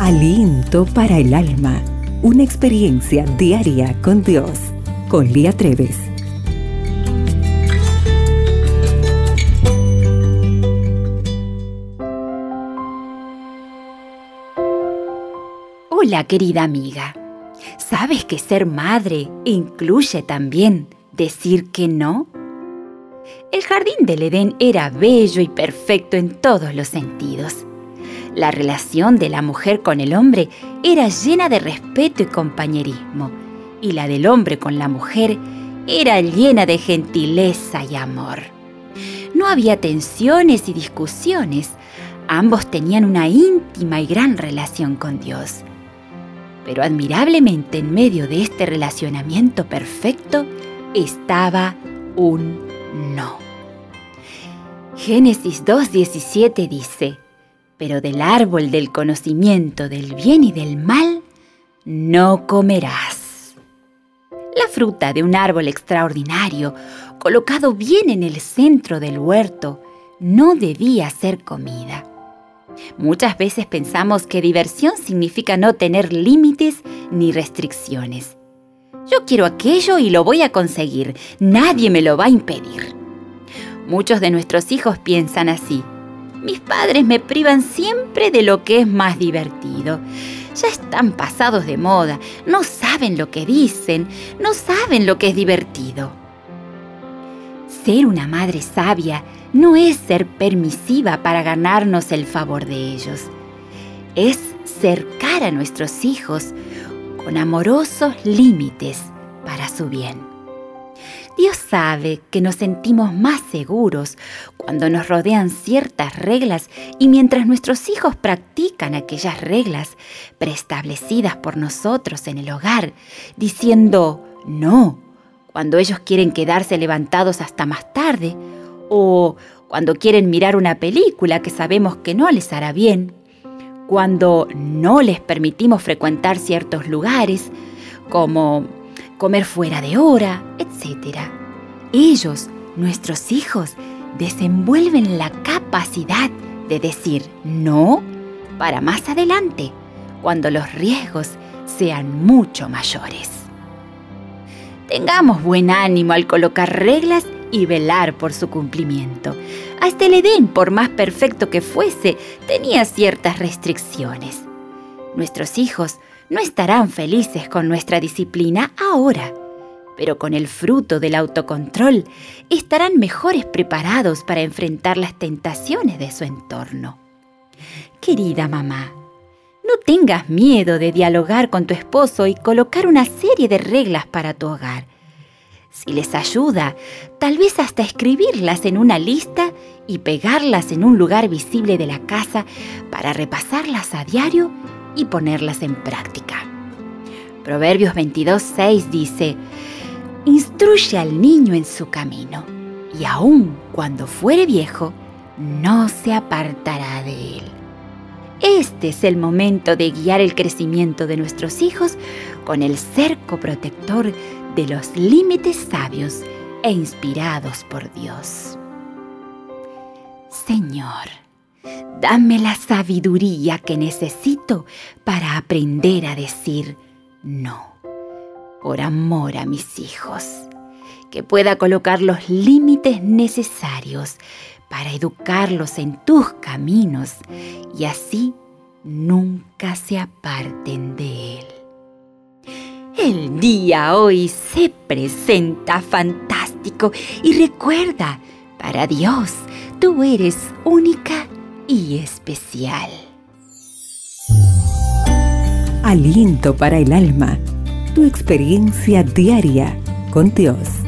Aliento para el alma. Una experiencia diaria con Dios. Con Lía Treves. Hola querida amiga. ¿Sabes que ser madre incluye también decir que no? El jardín del Edén era bello y perfecto en todos los sentidos. La relación de la mujer con el hombre era llena de respeto y compañerismo, y la del hombre con la mujer era llena de gentileza y amor. No había tensiones y discusiones, ambos tenían una íntima y gran relación con Dios. Pero admirablemente en medio de este relacionamiento perfecto estaba un no. Génesis 2.17 dice, pero del árbol del conocimiento del bien y del mal no comerás. La fruta de un árbol extraordinario, colocado bien en el centro del huerto, no debía ser comida. Muchas veces pensamos que diversión significa no tener límites ni restricciones. Yo quiero aquello y lo voy a conseguir. Nadie me lo va a impedir. Muchos de nuestros hijos piensan así. Mis padres me privan siempre de lo que es más divertido. Ya están pasados de moda, no saben lo que dicen, no saben lo que es divertido. Ser una madre sabia no es ser permisiva para ganarnos el favor de ellos. Es cercar a nuestros hijos con amorosos límites para su bien. Dios sabe que nos sentimos más seguros cuando nos rodean ciertas reglas y mientras nuestros hijos practican aquellas reglas preestablecidas por nosotros en el hogar, diciendo no cuando ellos quieren quedarse levantados hasta más tarde o cuando quieren mirar una película que sabemos que no les hará bien cuando no les permitimos frecuentar ciertos lugares, como comer fuera de hora, etc. Ellos, nuestros hijos, desenvuelven la capacidad de decir no para más adelante, cuando los riesgos sean mucho mayores. Tengamos buen ánimo al colocar reglas y velar por su cumplimiento. Hasta el Edén, por más perfecto que fuese, tenía ciertas restricciones. Nuestros hijos no estarán felices con nuestra disciplina ahora, pero con el fruto del autocontrol estarán mejores preparados para enfrentar las tentaciones de su entorno. Querida mamá, no tengas miedo de dialogar con tu esposo y colocar una serie de reglas para tu hogar. Si les ayuda, tal vez hasta escribirlas en una lista y pegarlas en un lugar visible de la casa para repasarlas a diario y ponerlas en práctica. Proverbios 22.6 dice, Instruye al niño en su camino, y aun cuando fuere viejo, no se apartará de él. Este es el momento de guiar el crecimiento de nuestros hijos con el cerco protector de los límites sabios e inspirados por Dios. Señor, dame la sabiduría que necesito para aprender a decir no, por amor a mis hijos, que pueda colocar los límites necesarios para educarlos en tus caminos y así nunca se aparten de él. El día hoy se presenta fantástico y recuerda, para Dios, tú eres única y especial. Aliento para el alma, tu experiencia diaria con Dios.